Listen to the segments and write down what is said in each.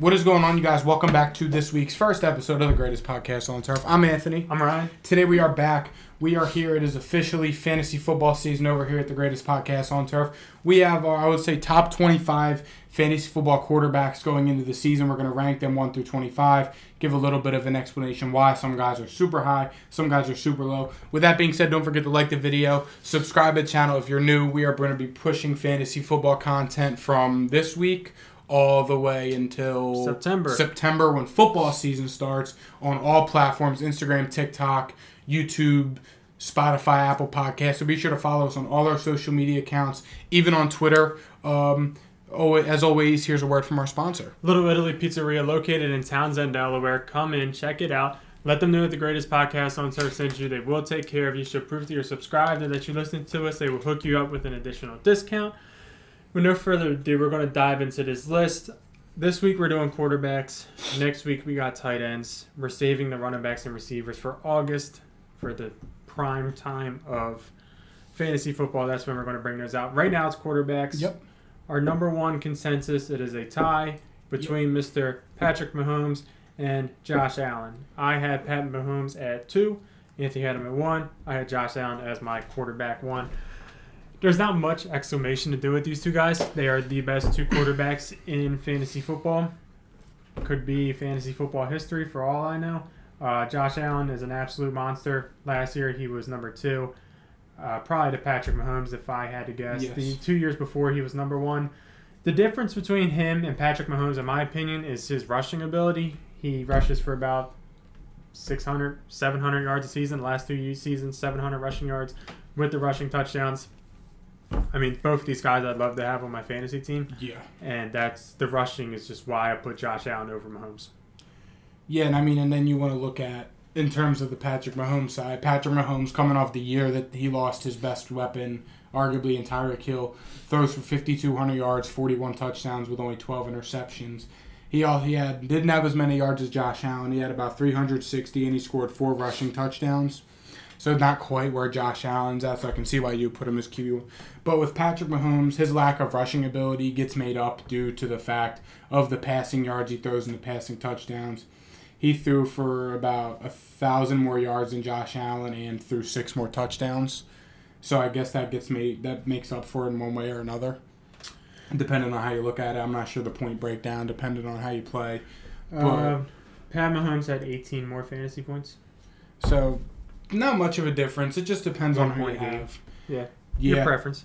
What is going on, you guys? Welcome back to this week's first episode of the greatest podcast on turf. I'm Anthony. I'm Ryan. Today we are back. We are here. It is officially fantasy football season over here at the greatest podcast on turf. We have, our, I would say, top 25 fantasy football quarterbacks going into the season. We're going to rank them 1 through 25, give a little bit of an explanation why some guys are super high, some guys are super low. With that being said, don't forget to like the video, subscribe to the channel if you're new. We are going to be pushing fantasy football content from this week all the way until September. September when football season starts on all platforms Instagram, TikTok, YouTube, Spotify, Apple Podcasts. So be sure to follow us on all our social media accounts, even on Twitter. Um, oh, as always, here's a word from our sponsor. Little Italy Pizzeria, located in Townsend, Delaware. Come in, check it out. Let them know that the greatest podcast on turf sent you. They will take care of you. Show proof that you're subscribed and that you listen to us. They will hook you up with an additional discount. With no further ado, we're going to dive into this list. This week we're doing quarterbacks. Next week we got tight ends. We're saving the running backs and receivers for August for the prime time of fantasy football. That's when we're going to bring those out. Right now it's quarterbacks. Yep. Our number one consensus it is a tie between Mr. Patrick Mahomes and Josh Allen. I had Pat Mahomes at two. Anthony had him at one. I had Josh Allen as my quarterback one. There's not much exclamation to do with these two guys. They are the best two quarterbacks in fantasy football. Could be fantasy football history for all I know. Uh, Josh Allen is an absolute monster. Last year he was number two. Uh, probably to Patrick Mahomes if I had to guess. Yes. The two years before he was number one. The difference between him and Patrick Mahomes, in my opinion, is his rushing ability. He rushes for about 600, 700 yards a season. The last two seasons, 700 rushing yards with the rushing touchdowns. I mean, both these guys I'd love to have on my fantasy team, Yeah. and that's the rushing is just why I put Josh Allen over Mahomes. Yeah, and I mean, and then you want to look at in terms of the Patrick Mahomes side. Patrick Mahomes coming off the year that he lost his best weapon, arguably in Tyreek Hill, throws for 5,200 yards, 41 touchdowns with only 12 interceptions. He all he had didn't have as many yards as Josh Allen. He had about 360, and he scored four rushing touchdowns. So not quite where Josh Allen's at. So I can see why you put him as QB. But with Patrick Mahomes, his lack of rushing ability gets made up due to the fact of the passing yards he throws and the passing touchdowns. He threw for about a thousand more yards than Josh Allen and threw six more touchdowns. So I guess that gets made that makes up for it in one way or another. Depending on how you look at it, I'm not sure the point breakdown, depending on how you play. Uh, Pat Mahomes had 18 more fantasy points. So not much of a difference. It just depends on who you have. Yeah. Your preference.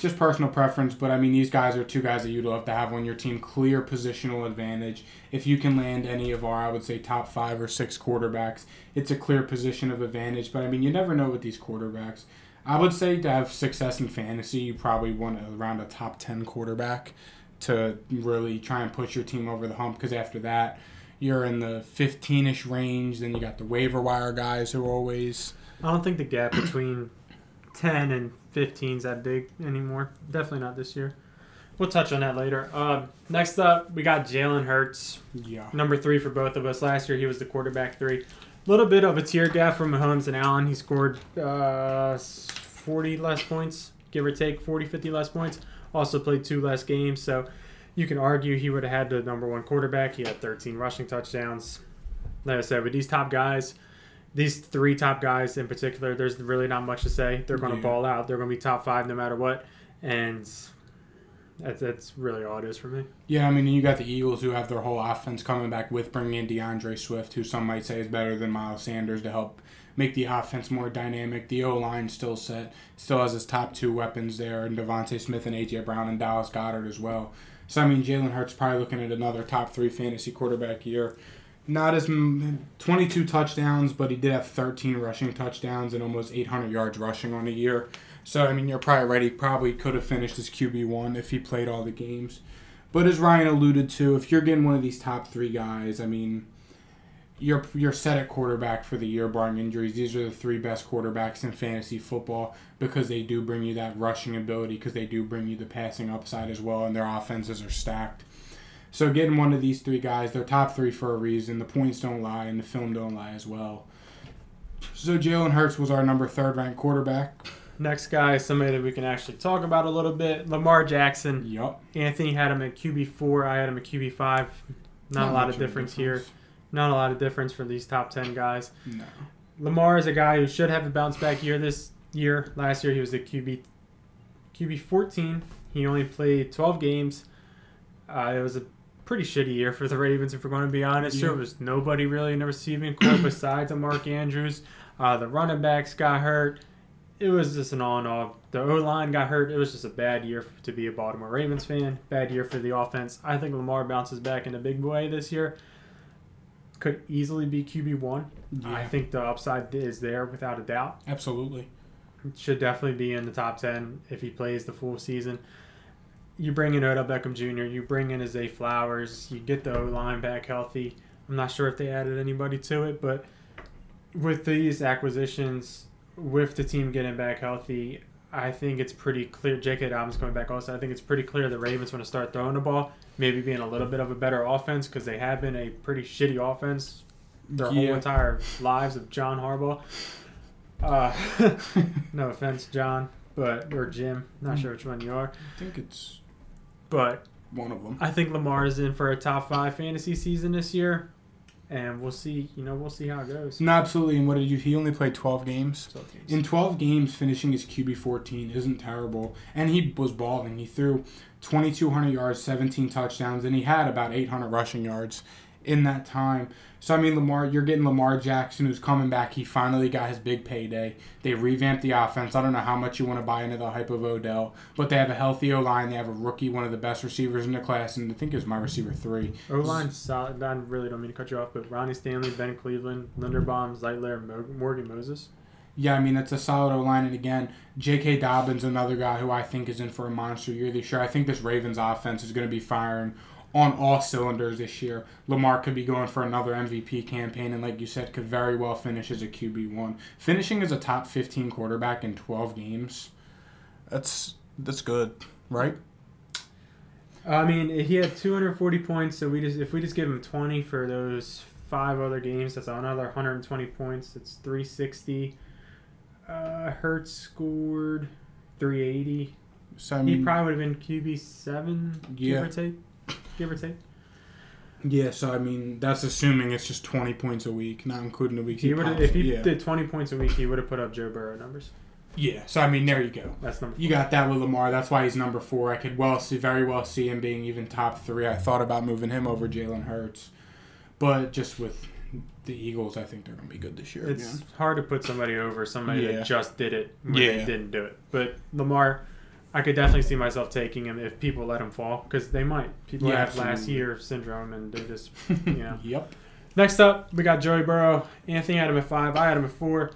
just personal preference, but I mean, these guys are two guys that you'd love to have on your team. Clear positional advantage. If you can land any of our, I would say, top five or six quarterbacks, it's a clear position of advantage. But I mean, you never know with these quarterbacks. I would say to have success in fantasy, you probably want around a top 10 quarterback to really try and push your team over the hump because after that, you're in the 15 ish range. Then you got the waiver wire guys who are always. I don't think the gap between 10 and 15 is that big anymore. Definitely not this year. We'll touch on that later. Um, next up, we got Jalen Hurts, Yeah. number three for both of us. Last year, he was the quarterback three. A little bit of a tier gap from Mahomes and Allen. He scored uh, 40 less points, give or take 40, 50 less points. Also played two less games, so you can argue he would have had the number one quarterback. He had 13 rushing touchdowns. Like I said, with these top guys, these three top guys in particular, there's really not much to say. They're going to Yeah. ball out. They're going to be top five no matter what, and that's, that's really all it is for me. Yeah, I mean, you got the Eagles who have their whole offense coming back with bringing in D'Andre Swift, who some might say is better than Miles Sanders to help make the offense more dynamic. The O line still set, still has his top two weapons there, and DeVonta Smith and AJ Brown and Dallas Goedert as well. So I mean, Jalen Hurts probably looking at another top three fantasy quarterback year. Not as 22 touchdowns, but he did have 13 rushing touchdowns and almost 800 yards rushing on the year. So I mean, you're probably ready. Probably could have finished as QB one if he played all the games. But as Ryan alluded to, if you're getting one of these top three guys, I mean, you're you're set at quarterback for the year, barring injuries. These are the three best quarterbacks in fantasy football because they do bring you that rushing ability, because they do bring you the passing upside as well, and their offenses are stacked. So getting one of these three guys, they're top three for a reason. The points don't lie, and the film don't lie as well. So Jalen Hurts was our number third ranked quarterback. Next guy is somebody that we can actually talk about a little bit. Lamar Jackson. Yup. Anthony had him at QB four. I had him at QB five. Not, a lot of difference here. Not a lot of difference for these top 10 guys. No. Lamar is a guy who should have a bounce back year this year. Last year he was a QB QB 14. He only played 12 games. Uh, it was a pretty shitty year for the Ravens, if we're going to be honest. Yeah. There was nobody really in the receiving core besides a Mark Andrews. Uh, the running backs got hurt. It was just an all in all. The O line got hurt. It was just a bad year to be a Baltimore Ravens fan. Bad year for the offense. I think Lamar bounces back in a big way this year. Could easily be QB one. Yeah. I think the upside is there without a doubt. Absolutely. Should definitely be in the top 10 if he plays the full season. You bring in Odell Beckham Jr., you bring in Zay Flowers, you get the O line back healthy. I'm not sure if they added anybody to it, but with these acquisitions, with the team getting back healthy, I think it's pretty clear. J.K. Dobbins coming back also. I think it's pretty clear the Ravens want to start throwing the ball, maybe being a little bit of a better offense because they have been a pretty shitty offense their whole entire lives of John Harbaugh. Uh, no offense, John, but or Jim. Not sure which one you are, I think it's but one of them. I think Lamar is in for a top five fantasy season this year, and we'll see. You know, we'll see how it goes. No, absolutely. And what did you? He only played 12 games. So, In 12 games, finishing his QB 14 isn't terrible. And he was balling. He threw 2,200 yards, 17 touchdowns, and he had about 800 rushing yards in that time. So, I mean, Lamar, you're getting Lamar Jackson who's coming back. He finally got his big payday. They revamped the offense. I don't know how much you want to buy into the hype of Odell, but they have a healthy O line. They have a rookie, one of the best receivers in the class, and I think it's my receiver three. O line solid. I really don't mean to cut you off, but Ronnie Stanley, Ben Cleveland, Linderbaum, Zeitler, Morgan Moses. Yeah, I mean that's a solid O line, and again, J.K. Dobbins, another guy who I think is in for a monster year this year. I think this Ravens offense is going to be firing on all cylinders this year. Lamar could be going for another MVP campaign, and like you said, could very well finish as a QB one, finishing as a top fifteen quarterback in twelve games. That's that's good, right? I mean, he had 240 points, so we just if we just give him 20 for those five other games, that's another 120 points. It's 360. Uh, Hurts scored 380. So I He probably would have been QB seven, Yeah. give or take. Give or take. yeah. So I mean, that's assuming it's just twenty points a week, not including the weeks He would if he yeah. did 20 points a week, he would have put up Joe Burrow numbers. yeah. So I mean, there you go. That's number. You got that with Lamar. That's why he's number four. I could well see, very well see him being even top three. I thought about moving him over Jalen Hurts, but just with the Eagles, I think they're going to be good this year. It's again. hard to put somebody over somebody Yeah. that just did it when Yeah. they didn't do it. But Lamar, I could definitely see myself taking him if people let him fall because they might. People Yeah, have last year syndrome and they just you know. yep. Next up, we got Joey Burrow. Anthony had him at five. I had him at four.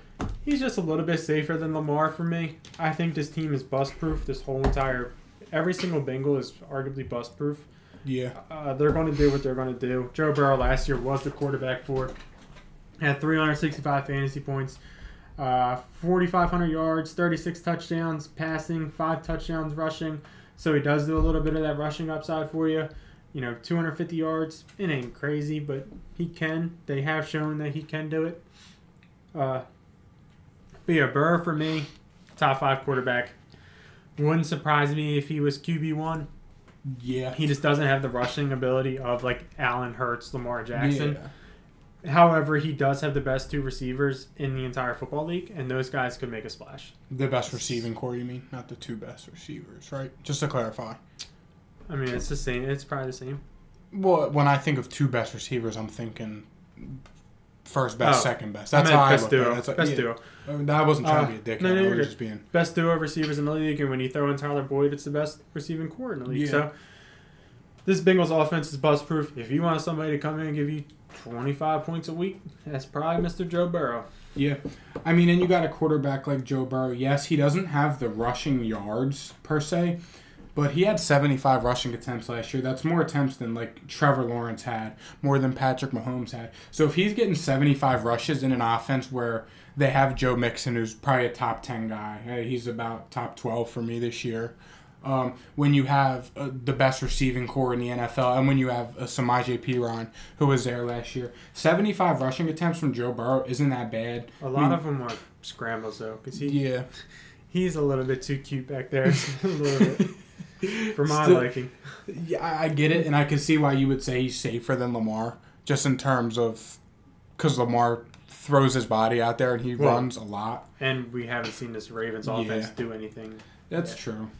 He's just a little bit safer than Lamar for me. I think this team is bust proof. This whole entire, every single Bengal is arguably bust proof. Yeah. Uh, they're going to do what they're going to do. Joe Burrow last year was the quarterback for it. Had 365 fantasy points, uh, 4,500 yards, 36 touchdowns passing, five touchdowns rushing. So he does do a little bit of that rushing upside for you. You know, 250 yards. It ain't crazy, but he can. They have shown that he can do it. Uh, but yeah, Burrow for me, top five quarterback. Wouldn't surprise me if he was QB one. Yeah. He just doesn't have the rushing ability of like Allen Hurts, Lamar Jackson. Yeah. However, he does have the best two receivers in the entire football league, and those guys could make a splash. The best receiving core, you mean? Not the two best receivers, right? Just to clarify. I mean, it's the same. It's probably the same. Well, when I think of two best receivers, I'm thinking first best, Oh. second best. I That's how I best look duo. at it. That's like- best yeah. duo. Uh, I wasn't trying Uh, to be a dickhead. no, no, I was just being. Best duo receivers in the league, and when you throw in Tyler Boyd, it's the best receiving core in the league. Yeah. So this Bengals offense is bust proof. If you want somebody to come in and give you 25 points a week, that's probably Mr. Joe Burrow. Yeah. I mean, and you got a quarterback like Joe Burrow. Yes, he doesn't have the rushing yards per se, but he had 75 rushing attempts last year. That's more attempts than like Trevor Lawrence had, more than Patrick Mahomes had. So if he's getting 75 rushes in an offense where they have Joe Mixon, who's probably a top 10 guy, he's about top 12 for me this year. Um, when you have uh, the best receiving core in the NFL, and when you have uh, Samaje Perine, who was there last year, 75 rushing attempts from Joe Burrow isn't that bad. A lot of them are scrambles though, because he Yeah. he's a little bit too cute back there. a little bit. for my Still- liking. Yeah, I get it, and I can see why you would say he's safer than Lamar, just in terms of because Lamar throws his body out there and he Well- runs a lot. And we haven't seen this Ravens offense Yeah. do anything. That's Yeah. true.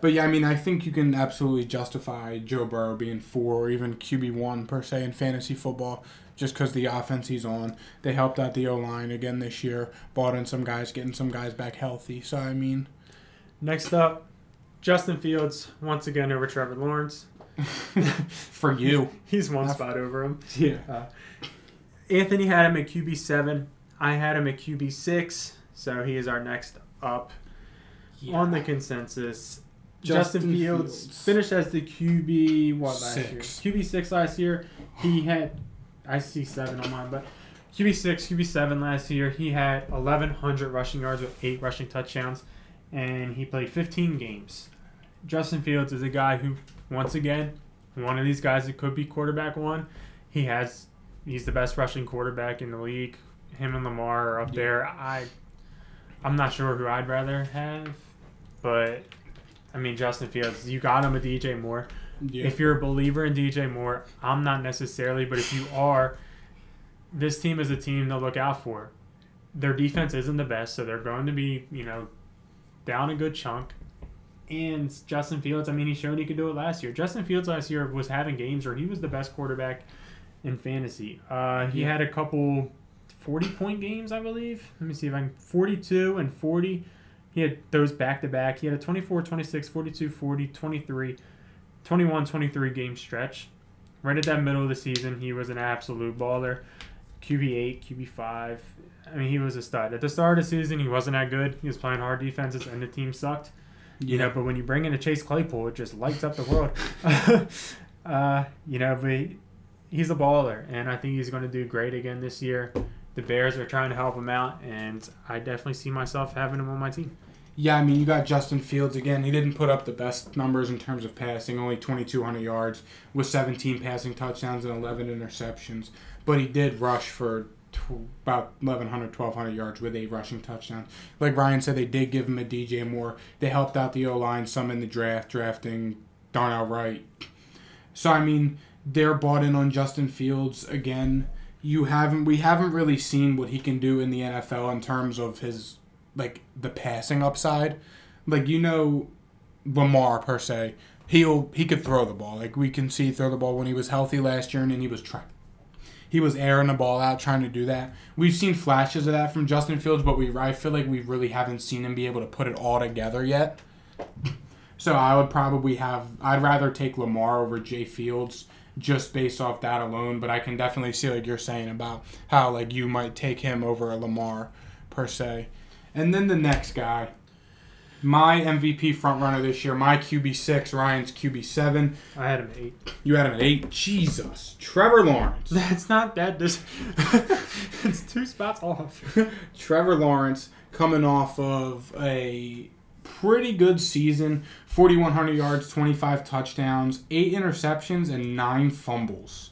But yeah, I mean, I think you can absolutely justify Joe Burrow being four or even QB one per se in fantasy football, just because the offense he's on. They helped out the O line again this year, brought in some guys, getting some guys back healthy. So I mean, Next up, Justin Fields once again over Trevor Lawrence. for you, He's one I've- spot over him. yeah, uh, Anthony had him at QB seven. I had him at QB six. So he is our next up on the consensus. Justin, Justin Fields, Fields. finished as the QB what last Six. year? QB six last year. He had I see seven on mine, but QB six, QB seven last year. He had eleven hundred rushing yards with eight rushing touchdowns, and he played fifteen games. Justin Fields is a guy who, once again, one of these guys that could be quarterback one. He has he's the best rushing quarterback in the league. Him and Lamar are up Yeah. there. I I'm not sure who I'd rather have, but I mean Justin Fields. You got him a DJ Moore. yeah. If you're a believer in DJ Moore, I'm not necessarily, but if you are, this team is a team to look out for. Their defense isn't the best, so they're going to be, you know, down a good chunk. And Justin Fields, I mean, he showed he could do it last year. Justin Fields last year was having games where he was the best quarterback in fantasy. Uh, he Yeah. had a couple 40 point games, I believe. Let me see if I can. 42 and 40. He had those back to back. He had a 24, 26, 42, 40, 23, 21 23 game stretch. Right at that middle of the season, he was an absolute baller. QB8, QB5. I mean, he was a stud. At the start of the season, he wasn't that good. He was playing hard defenses, and the team sucked. You know, but when you bring in a Chase Claypool, it just lights up the world. uh, you know, but he's a baller, and I think he's going to do great again this year. The Bears are trying to help him out, and I definitely see myself having him on my team. Yeah, I mean, you got Justin Fields again. He didn't put up the best numbers in terms of passing, only 2,200 yards with 17 passing touchdowns and 11 interceptions. But he did rush for about 1,100, 1,200 yards with eight rushing touchdowns. Like Ryan said, they did give him a DJ Moore. They helped out the O line some in the draft, drafting Darnell Wright. So, I mean, they're bought in on Justin Fields again. You haven't, we haven't really seen what he can do in the NFL in terms of his like the passing upside. Like you know, Lamar per se, he'll he could throw the ball. Like we can see throw the ball when he was healthy last year, and he was trying. He was airing the ball out, trying to do that. We've seen flashes of that from Justin Fields, but we I feel like we really haven't seen him be able to put it all together yet. So I would probably have I'd rather take Lamar over Jay Fields just based off that alone, but I can definitely see like you're saying about how like you might take him over a Lamar per se. And then the next guy, my MVP frontrunner this year, my QB six, Ryan's QB seven. I had him at eight. You had him at eight. Jesus, Trevor Lawrence. That's not that. This it's two spots off. Trevor Lawrence coming off of a pretty good season 4,100 yards, 25 touchdowns, 8 interceptions, and 9 fumbles.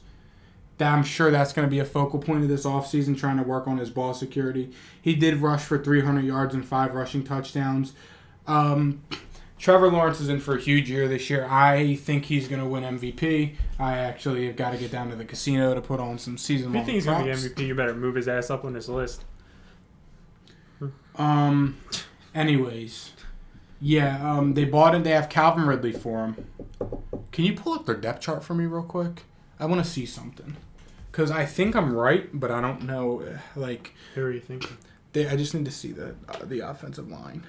That I'm sure that's going to be a focal point of this offseason, trying to work on his ball security. He did rush for 300 yards and 5 rushing touchdowns. Um, Trevor Lawrence is in for a huge year this year. I think he's going to win MVP. I actually have got to get down to the casino to put on some season If you think he's going to be MVP, you better move his ass up on this list. Um. Anyways, yeah. Um. They bought it. They have Calvin Ridley for him. Can you pull up their depth chart for me real quick? I want to see something. Cause I think I'm right, but I don't know. uh, Like, Who are you thinking? they, I just need to see the uh, the offensive line.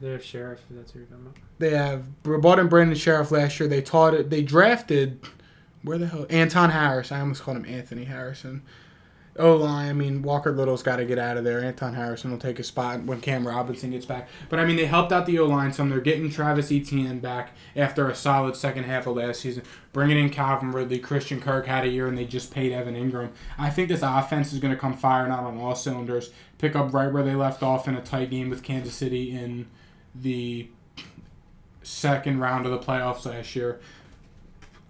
They have Scherff. That's who you're talking about. They have bought in Brandon Scherff last year. They taught it. They drafted where the hell Anton Harris. I almost called him Anthony Harrison. Oh line. I mean Walker Little's got to get out of there. Anton Harrison will take a spot when Cam Robinson gets back. But I mean they helped out the O line some. They're getting Travis Etienne back after a solid second half of last season. Bringing in Calvin Ridley, Christian Kirk had a year, and they just paid Evan Engram. I think this offense is going to come firing out on all cylinders. Pick up right where they left off in a tight game with Kansas City in the second round of the playoffs last year.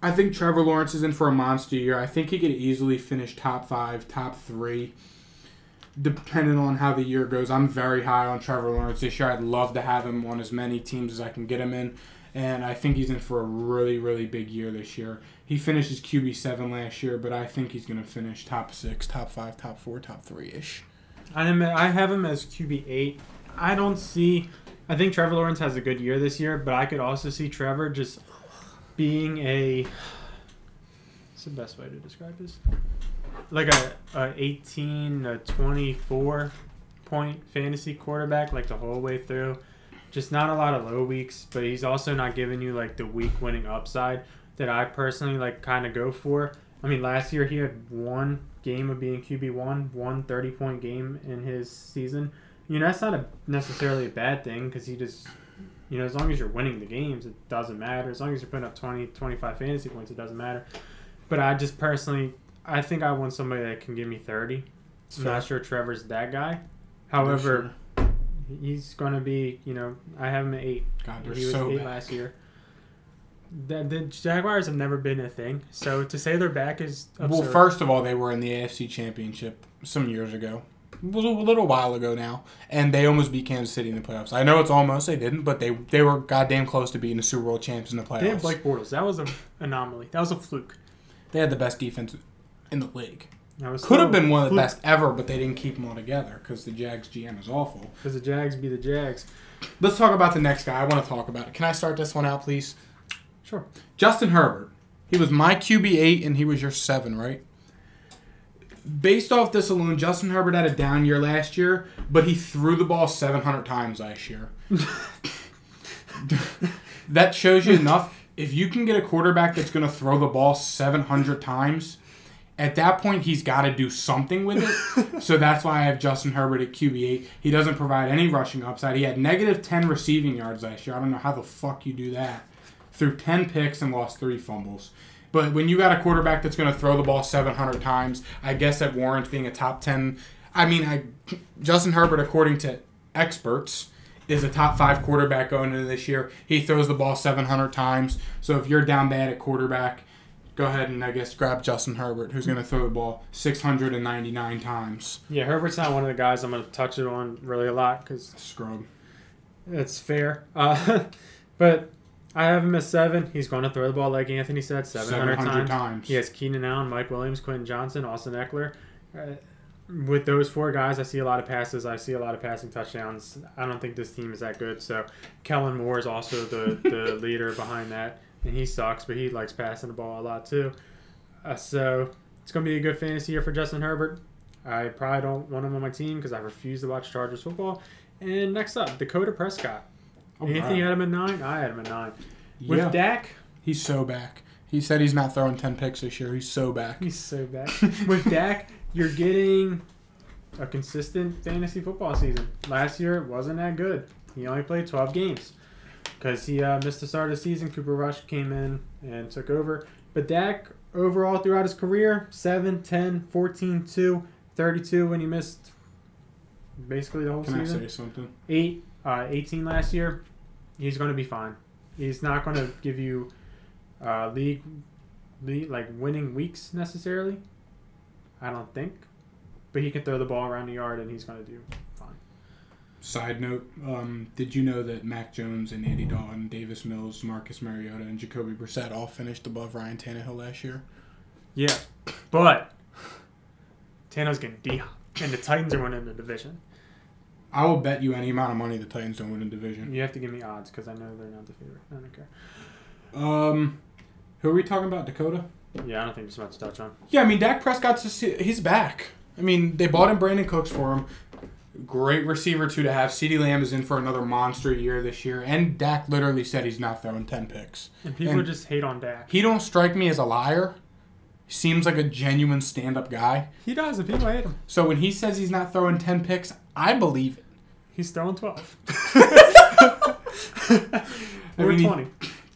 I think Trevor Lawrence is in for a monster year. I think he could easily finish top five, top three, depending on how the year goes. I'm very high on Trevor Lawrence this year. I'd love to have him on as many teams as I can get him in. and I think he's in for a really, really big year this year. He finished his QB seven last year, but I think he's going to finish top six, top five, top four, top three ish. I am, I have him as QB eight. I don't see. I think Trevor Lawrence has a good year this year, but I could also see Trevor just being a. What's the best way to describe this? Like a, a 18 to 24 point fantasy quarterback, like the whole way through. Just not a lot of low weeks, but he's also not giving you like the week winning upside that I personally like kind of go for. I mean, last year he had one game of being QB one, one 30 point game in his season. You know, that's not a necessarily a bad thing because he just, you know, as long as you're winning the games, it doesn't matter. As long as you're putting up 20, 25 fantasy points, it doesn't matter. But I just personally, I think I want somebody that can give me 30. I'm not sure Trevor's that guy. However, he's going to be, you know, I have him at eight. God, they're He was so eight bad. last year. The, the Jaguars have never been a thing, so to say they're back is absurd. Well, first of all, they were in the AFC Championship some years ago. Was a little while ago now, and they almost beat Kansas City in the playoffs. I know it's almost they didn't, but they they were goddamn close to being the Super Bowl champs in the playoffs. They have Blake Bortles. That was an anomaly. That was a fluke. They had the best defense in the league. That was Could have been one of the best ever, but they didn't keep them all together because the Jags GM is awful. because the Jags be the Jags. Let's talk about the next guy. I want to talk about it. Can I start this one out, please? Sure. Justin Herbert. He was my QB eight, and he was your seven, right? Based off this alone, Justin Herbert had a down year last year, but he threw the ball 700 times last year. that shows you enough. If you can get a quarterback that's going to throw the ball 700 times, at that point he's got to do something with it. so that's why I have Justin Herbert at QB8. He doesn't provide any rushing upside. He had negative 10 receiving yards last year. I don't know how the fuck you do that. Threw 10 picks and lost 3 fumbles. But when you got a quarterback that's going to throw the ball 700 times, I guess that warrants being a top 10. I mean, I Justin Herbert, according to experts, is a top five quarterback going into this year. He throws the ball 700 times. So if you're down bad at quarterback, go ahead and I guess grab Justin Herbert, who's going to throw the ball 699 times. Yeah, Herbert's not one of the guys I'm going to touch it on really a lot because Scrub. it's fair. Uh, but I have him at seven. He's going to throw the ball like Anthony said, 700, 700 times. times. He has Keenan Allen, Mike Williams, Quentin Johnston, Austin Ekeler. Uh, with those four guys, I see a lot of passes. I see a lot of passing touchdowns. I don't think this team is that good. So Kellen Moore is also the, the leader behind that, and he sucks, but he likes passing the ball a lot too. Uh, so it's going to be a good fantasy year for Justin Herbert. I probably don't want him on my team because I refuse to watch Chargers football. And next up, Dakota Prescott. All Anthony had him at nine. I had him at nine. With Yeah, Dak, he's so back. He said he's not throwing 10 picks this year. He's so back. He's so back. With Dak, you're getting a consistent fantasy football season. Last year it wasn't that good. He only played 12 games because he uh, missed the start of the season. Cooper Rush came in and took over. But Dak, overall throughout his career, 7, 10, 14, 2, 32 when he missed basically the whole Can I season. say something? 8, uh, 18 last year. He's going to be fine. He's not going to give you uh, league, league like winning weeks necessarily. I don't think, but he can throw the ball around the yard and he's going to do fine. Side note, um, did you know that Mac Jones and Andy Dalton, Davis Mills, Marcus Mariota, and Jacoby Brissett all finished above Ryan Tannehill last year? Yeah, but Tano's getting D and the Titans are winning the division. I will bet you any amount of money the Titans don't win a division. You have to give me odds because I know they're not the favorite. I don't care. Um, who are we talking about? Dakota? Yeah, I don't think there's much to touch on. Yeah, I mean Dak Prescott's just, he's back. I mean they bought in Brandin Cooks for him. Great receiver too to have. CeeDee Lamb is in for another monster year this year, and Dak literally said he's not throwing ten picks. And people And- just hate on Dak. He don't strike me as a liar. He seems like a genuine stand-up guy. He does, and people hate him. So when he says he's not throwing ten picks, I believe it. He's throwing 12. I or mean, 20.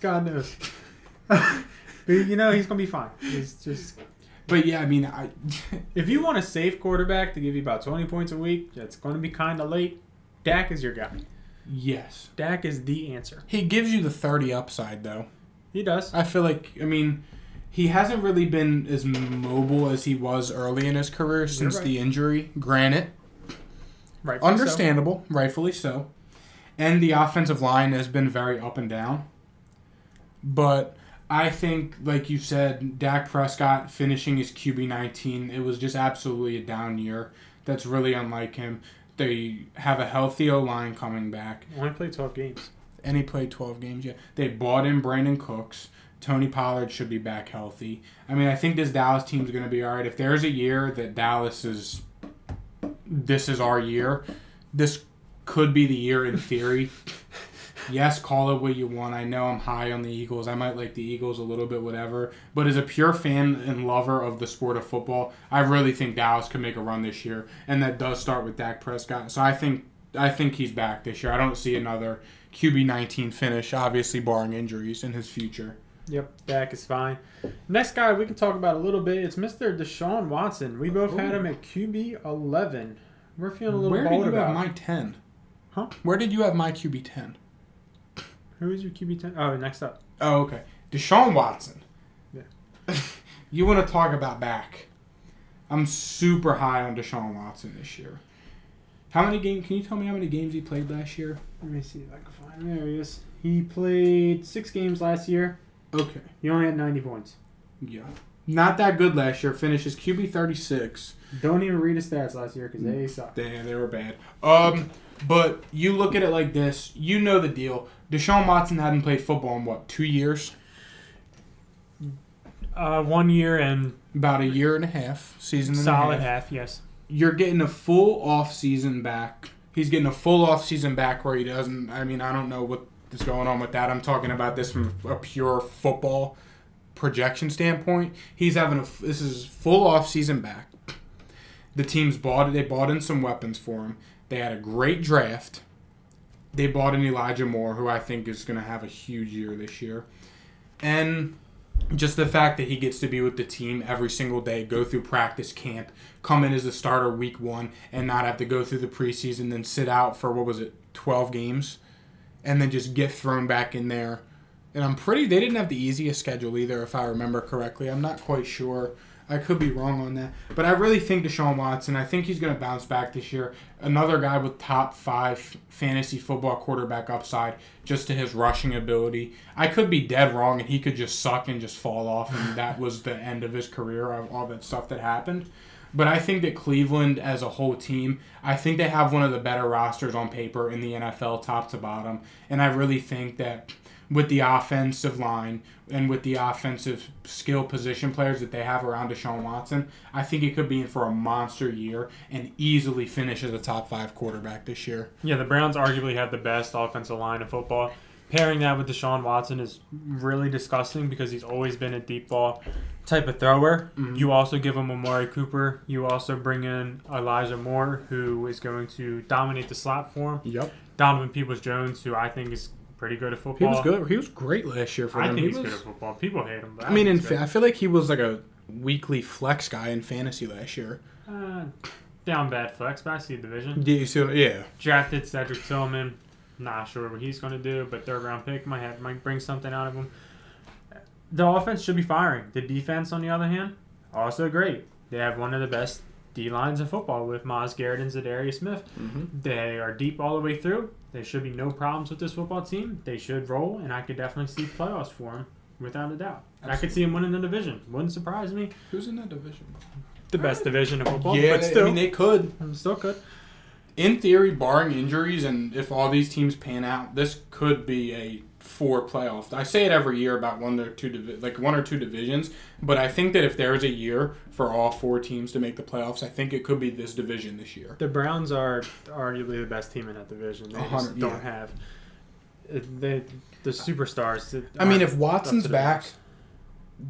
God knows. but you know, he's going to be fine. He's just. But yeah, I mean, I If you want a safe quarterback to give you about 20 points a week, that's going to be kind of late. Dak is your guy. yes, Dak is the answer. he gives you the thirty upside though. He does. I feel like I mean, he hasn't really been as mobile as he was early in his career since right. the injury. Granted, Right. understandable, rightfully so. And the offensive line has been very up and down. But I think, like you said, Dak Prescott finishing his QB 19, it was just absolutely a down year. That's really unlike him. They have a healthy O line coming back. Only played 12 games. And he played 12 games, yeah. They bought in Brandin Cooks. Tony Pollard should be back healthy. I mean, I think this Dallas team's going to be all right. If there's a year that Dallas is, this is our year, this could be the year in theory. yes, call it what you want. I know I'm high on the Eagles. I might like the Eagles a little bit, whatever. But as a pure fan and lover of the sport of football, I really think Dallas could make a run this year, and that does start with Dak Prescott. So I think I think he's back this year. I don't see another QB 19 finish, obviously barring injuries in his future. Yep, Dak is fine. Next guy we can talk about a little bit. It's Mr. Deshaun Watson. We both had him at QB 11. We're feeling a little Where did you about have my 10? Huh? Where did you have my QB 10? Who is your QB 10? Oh, next up. Oh, okay. Deshaun Watson. Yeah. you want to talk about back? I'm super high on Deshaun Watson this year. How many games? Can you tell me how many games he played last year? Let me see if I can find him. There he is. He played six games last year. Okay. He only had 90 points. Yeah. Not that good last year. Finishes QB 36. Don't even read his stats last year because they sucked. Damn, they were bad. Um, but you look at it like this. You know the deal. Deshaun Watson hadn't played football in what two years? Uh, one year and About a year and a half. Season and solid a half. half, yes. You're getting a full off season back. He's getting a full off season back where he doesn't. I mean, I don't know what is going on with that. I'm talking about this from a pure football projection standpoint. He's having a. This is full off season back. The teams bought. They bought in some weapons for him. They had a great draft. They bought in Elijah Moore, who I think is going to have a huge year this year, and just the fact that he gets to be with the team every single day, go through practice camp, come in as a starter week one, and not have to go through the preseason, then sit out for what was it, twelve games, and then just get thrown back in there. And I'm pretty. They didn't have the easiest schedule either, if I remember correctly. I'm not quite sure. I could be wrong on that, but I really think Deshaun Watson. I think he's going to bounce back this year. Another guy with top five fantasy football quarterback upside, just to his rushing ability. I could be dead wrong, and he could just suck and just fall off, and that was the end of his career. Of all that stuff that happened. But I think that Cleveland as a whole team, I think they have one of the better rosters on paper in the NFL, top to bottom. And I really think that with the offensive line and with the offensive skill position players that they have around Deshaun Watson, I think it could be in for a monster year and easily finish as a top five quarterback this year. Yeah, the Browns arguably have the best offensive line in football. Pairing that with Deshaun Watson is really disgusting because he's always been a deep ball type of thrower. Mhm. You also give him Amari Cooper. You also bring in Elijah Moore, who is going to dominate the slot for him. Yep. Donovan Peoples Jones, who I think is pretty good at football. He was good. He was great last year for I them. think He he's was- good at football. People hate him. But I mean, in fa- I feel like he was like a weekly flex guy in fantasy last year. uh, down bad flex, but I see the division. Yeah, you see what- yeah. Drafted Cedric Tillman. Not sure what he's going to do, but third round pick might have might bring something out of him. The offense should be firing. The defense, on the other hand, also great. They have one of the best D lines in football with Myles Garrett and Za'Darius Smith. Mm-hmm. They are deep all the way through. There should be no problems with this football team. They should roll, and I could definitely see playoffs for them without a doubt. I could see them winning the division. Wouldn't surprise me. Who's in that division? The best division of football, yeah, but still, I mean they could. still could. In theory, barring injuries and if all these teams pan out, this could be a four playoff. I say it every year about one or two divi- like one or two divisions, but I think that if there is a year for all four teams to make the playoffs, I think it could be this division this year. The Browns are arguably the best team in that division. They just don't yeah. have they, the superstars. I mean, if Watson's the back,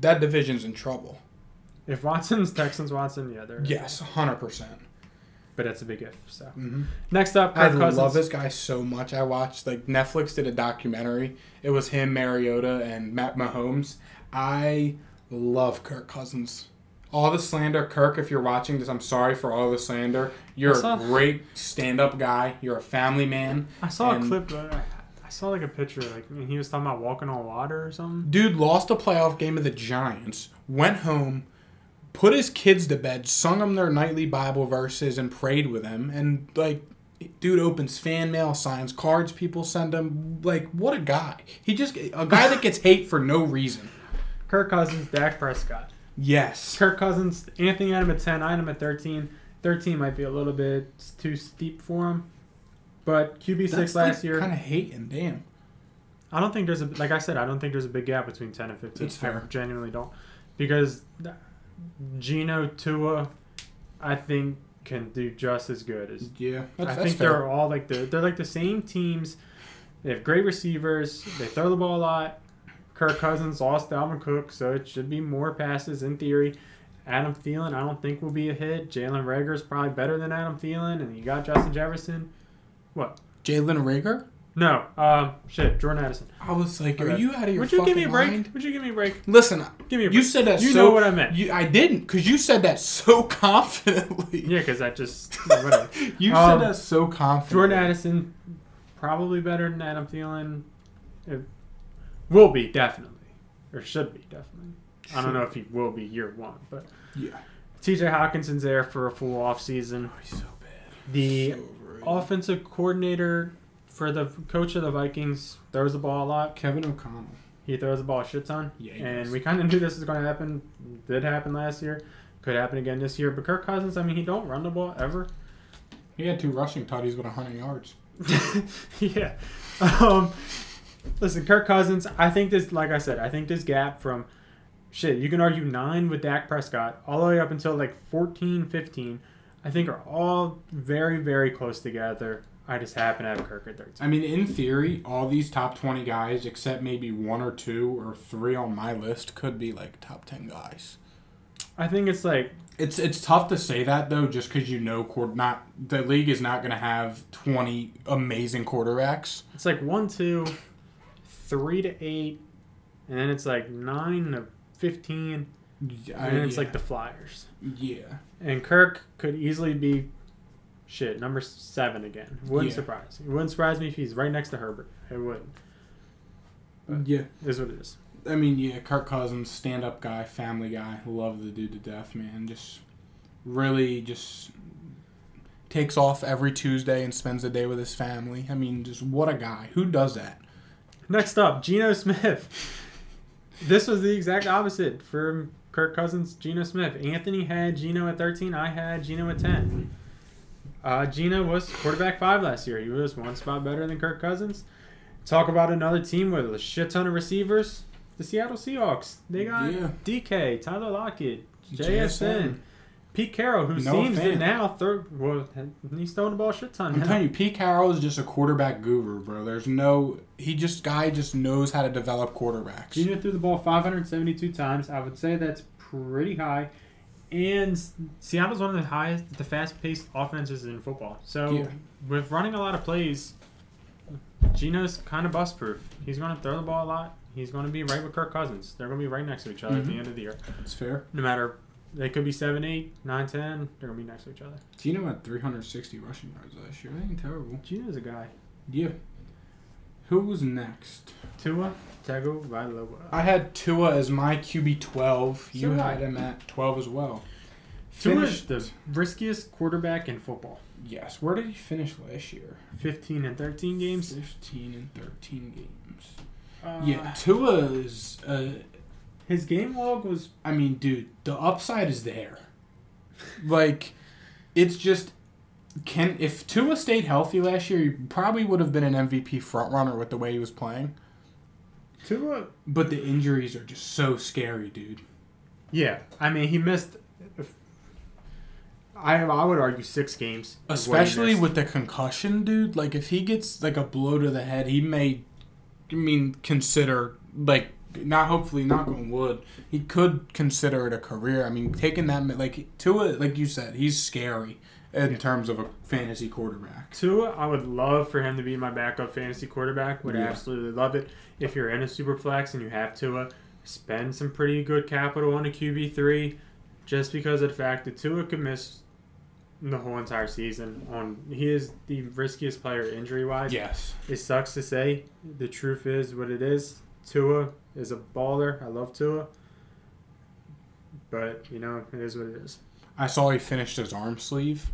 that division's in trouble. if Watson's Texans Watson, yeah, they're Yes, hundred percent. But that's a big if. So Mm-hmm. next up, I Cousins. love this guy so much. I watched like Netflix did a documentary. It was him, Mariota, and Pat Mahomes. I love Kirk Cousins. All the slander, Kirk. If you're watching this, I'm sorry for all the slander. You're saw- a great stand-up guy. You're a family man. I saw and- a clip. Uh, I saw like a picture, like he was talking about walking on water or something. Dude lost a playoff game of the Giants. Went home, put his kids to bed, sung them their nightly Bible verses, and prayed with them. And like, dude opens fan mail, signs cards people send him. Like, what a guy. He just, a guy that gets hate for no reason. Kirk Cousins, Dak Prescott. Yes. Kirk Cousins, Anthony had him at 10, I had him at 13. 13 might be a little bit too steep for him. But QB6 last like year, Kind of hating, damn. I don't think there's a, like I said, I don't think there's a big gap between 10 and 15. It's fair. I genuinely don't. Because Gino, Tua, I think can do just as good as Yeah. That's, I that's think fair. they're all like the they're like the same teams. They have great receivers. They throw the ball a lot. Kirk Cousins lost Dalvin Cook, so it should be more passes in theory. Adam Thielen, I don't think will be a hit. Jalen Reagor's probably better than Adam Thielen, and you got Justin Jefferson. What? Jalen Reagor? No, um, shit, Jordan Addison. I was like, are you out of your mind?" Would you give me a break? mind? Would you give me a break? Listen, Give me a break. you said that You so. know what I meant. You, I didn't, because you said that so confidently. Yeah, because I just whatever. You Um, said that so confidently. Jordan Addison, probably better than Adam Thielen. It will be definitely, or should be definitely. I don't know if he will be year one, but Yeah. T.J. Hockenson's there for a full off season. He's so bad. The So overrated. offensive coordinator for the coach of the Vikings throws the ball a lot. Kevin O'Connell. He throws the ball a shit ton. Yeah, and we kind of knew this was going to happen. Did happen last year. Could happen again this year. But Kirk Cousins, I mean, he don't run the ball ever. He had two rushing tutties with 100 yards. yeah. Um, listen, Kirk Cousins, I think this, like I said, I think this gap from shit, you can argue nine with Dak Prescott all the way up until like 14, 15, I think are all very, very close together. I just happen to have Kirk at 13. I mean, in theory, all these top 20 guys, except maybe one or two or three on my list, could be like top 10 guys. I think it's like, It's it's tough to say that though, just because you know, quarter, not the league is not going to have 20 amazing quarterbacks. it's like one, two, three to eight, and then it's like nine to 15, and then it's yeah. like the Flyers. yeah, And Kirk could easily be shit number seven again. Wouldn't Yeah. surprise. It wouldn't surprise me if he's right next to Herbert. It wouldn't. But- yeah. Is what it is. I mean, yeah, Kirk Cousins, stand up guy, family guy, love the dude to death, man. Just really just takes off every Tuesday and spends the day with his family. I mean, just what a guy. Who does that? Next up, Geno Smith. this was the exact opposite for Kirk Cousins, Geno Smith. Anthony had Geno at 13. I had Geno at 10. Uh, was quarterback five last year. He was one spot better than Kirk Cousins. Talk about another team with a shit ton of receivers. The Seattle Seahawks. They got Yeah. DK, Tyler Lockett, JSN, JSN. Pete Carroll, who No seems to now third. Well, he's throwing the ball a shit ton. I'm now. telling you, Pete Carroll is just a quarterback guru, bro. There's no he just guy just knows how to develop quarterbacks. Geno threw the ball 572 times. I would say that's pretty high. And Seattle's one of the highest, the fast-paced offenses in football. So Yeah. with running a lot of plays, Geno's kind of bust-proof. He's going to throw the ball a lot. He's going to be right with Kirk Cousins. They're going to be right next to each other at the Mhm. end of the year. It's fair. No matter, they could be 7, 8, 9, 10. They're going to be next to each other. Geno had 360 rushing yards last year. That ain't terrible. Geno's a guy. Yeah. Who was next? Tua Tagovailoa. I had Tua as my QB 12. You So had him at 12 as well. Tua is Finished- the riskiest quarterback in football. Yes. Where did he finish last year? 15 and 13 games. 15 and 13 games. Uh, Yeah, Tua is. Uh, His game log was I mean, dude, the upside is there. Like, it's just can if Tua stayed healthy last year, he probably would have been an MVP frontrunner with the way he was playing. Tua. But the injuries are just so scary, dude. Yeah, I mean he missed. I I would argue six games, is what he Especially with the concussion, dude. Like, if he gets like a blow to the head, he may. I mean, consider like not hopefully knock on wood. He could consider it a career. I mean, taking that like Tua, like you said, he's scary in Yeah. terms of a fantasy quarterback. Tua. I would love for him to be my backup fantasy quarterback. Would Yeah. absolutely love it. If you're in a super flex and you have Tua, spend some pretty good capital on a QB three, just because of the fact that Tua could miss the whole entire season. On he is the riskiest player injury wise. Yes. It sucks to say. The truth is what it is. Tua is a baller. I love Tua. But, you know, it is what it is. I saw he finished his arm sleeve.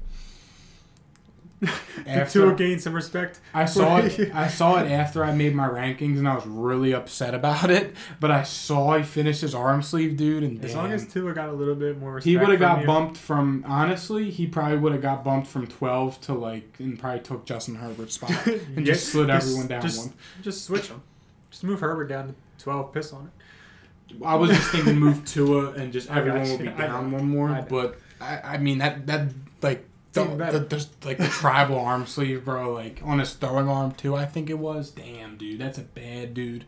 After- Tua gained some respect. I saw it. I saw it after I made my rankings, and I was really upset about it. But I saw he finished his arm sleeve, dude, and As damn, long as Tua got a little bit more respect. he would have got you. bumped from. Honestly, he probably would have got bumped from twelve to like, and probably took Justin Herbert's spot and Yeah, just slid just- everyone down just, one. Just switch them. Just move Herbert down to 12, piss on it. I was just thinking move Tua and just everyone will be down one more. I. But I, I mean that that like the, the, the like the tribal arm sleeve, bro. Like on his throwing arm too. I think it was. Damn, dude, that's a bad dude.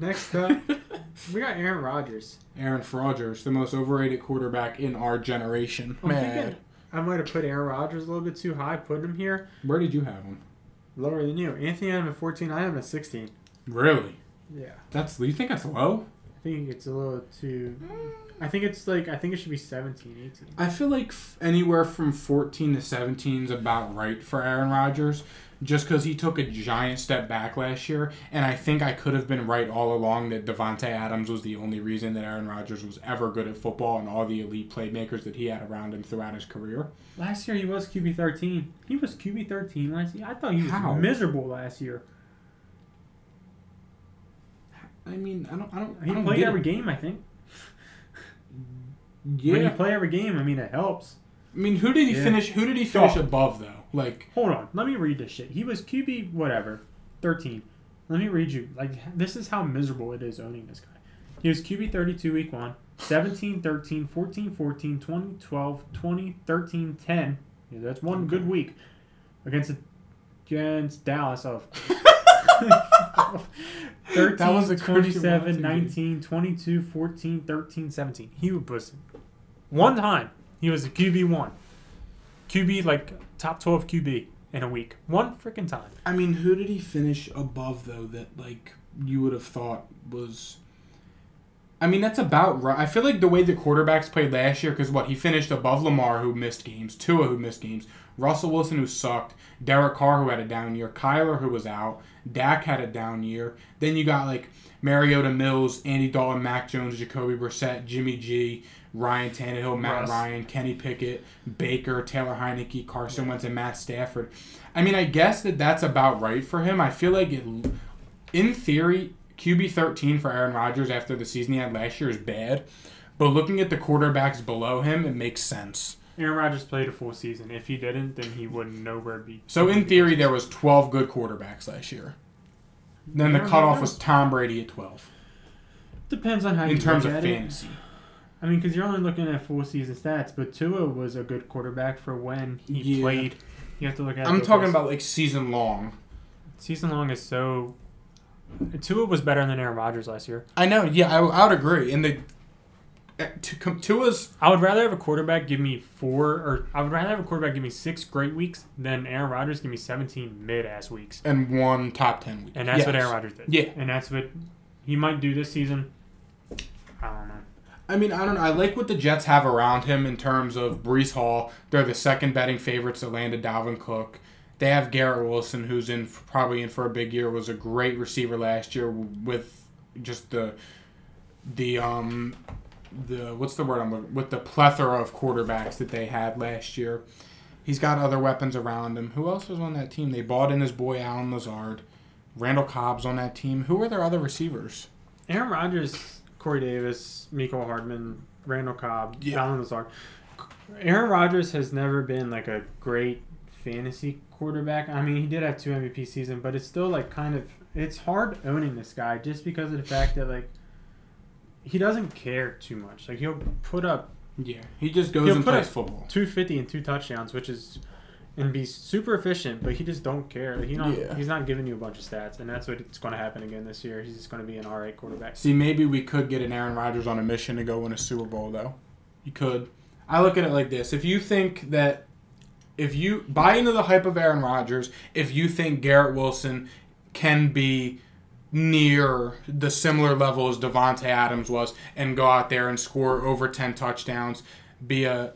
Next up, we got Aaron Rodgers. Aaron Rodgers, the most overrated quarterback in our generation. I'm Man, thinking I might have put Aaron Rodgers a little bit too high, putting him here where did you have him? lower than you. Anthony had him at 14. I him at 16. Really? Yeah. That's you think that's low? I think it's a little too. Mm. I think it's like I think it should be 17, 18. I feel like f- anywhere from 14 to 17 is about right for Aaron Rodgers, just because he took a giant step back last year, and I think I could have been right all along that Davante Adams was the only reason that Aaron Rodgers was ever good at football and all the elite playmakers that he had around him throughout his career. Last year he was QB 13. He was QB 13 last year. I thought he was How? miserable last year. I mean, I don't, I don't, He I don't played get every it. game, I think. When you play every game, I mean, it helps. I mean, who did he Yeah. finish? Who did he finish Oh. above though? Like, Hold on, let me read this shit. He was QB whatever, 13. Let me read you. Like this is how miserable it is owning this guy. He was QB 32 week 1, 17 13, 14 14, 20 12, 20 13 10. Yeah, that's one good week against against Dallas of 13, That was a Christian 27, 19, 22, 14, 13, 17. He was busting. one time. He was a QB one. QB like top 12 QB in a week. One freaking time. I mean, who did he finish above though that like you would have thought was? I mean, that's about right. I feel like the way the quarterbacks played last year, because what he finished above Lamar, who missed games, Tua, who missed games, Russell Wilson, who sucked, Derek Carr, who had a down year, Kyler, who was out, Dak had a down year. Then you got like Mariota Mills, Andy Dalton, Mac Jones, Jacoby Brissett, Jimmy G, Ryan Tannehill, Matt Russ. Ryan, Kenny Pickett, Baker, Taylor Heinicke, Carson Wentz, and Matt Stafford. I mean, I guess that that's about right for him. I feel like it, in theory, QB thirteen for Aaron Rodgers after the season he had last year is bad, but looking at the quarterbacks below him, it makes sense. Aaron Rodgers played a full season. If he didn't, then he wouldn't nowhere be. So in theory, there was twelve good quarterbacks last year. Then the Aaron cutoff Rodgers? was Tom Brady at twelve depends on how you in terms look of at it. fantasy. I mean, because you're only looking at full season stats, but Tua was a good quarterback for when he Yeah. played. You have to look at. I'm it talking about like season long. season long is so. Tua was better than Aaron Rodgers last year. I know. Yeah, I, I would agree. And the to come to us. I would rather have a quarterback give me four, or I would rather have a quarterback give me six great weeks than Aaron Rodgers give me 17 mid ass weeks. and one top ten week. And that's what Aaron Rodgers did. Yeah. And that's what he might do this season. I don't know. I mean, I don't know. I like what the Jets have around him in terms of Breece Hall. They're the second betting favorites to land a Dalvin Cook. They have Garrett Wilson, who's in probably in for a big year. Was a great receiver last year with just the the um the what's the word I'm looking with the plethora of quarterbacks that they had last year. He's got other weapons around him. Who else was on that team? They bought in his boy Allen Lazard. Randall Cobb's on that team. Who are their other receivers? Aaron Rodgers, Corey Davis, Mecole Hardman, Randall Cobb, Yeah. Allen Lazard. Aaron Rodgers has never been like a great fantasy quarterback. I mean, he did have two MVP season, but it's still like kind of it's hard owning this guy just because of the fact that like he doesn't care too much. Like he'll put up Yeah, he just goes He'll and put plays football. 250 and two touchdowns, which is and be super efficient, but he just don't care. He don't. Yeah. He's not giving you a bunch of stats, and that's what's going to happen again this year. He's just going to be an all right quarterback. See, maybe we could get an Aaron Rodgers on a mission to go win a Super Bowl, though. You could. I look at it like this: if you think that, if you buy into the hype of Aaron Rodgers, if you think Garrett Wilson can be near the similar level as Davante Adams was, and go out there and score over ten touchdowns, be a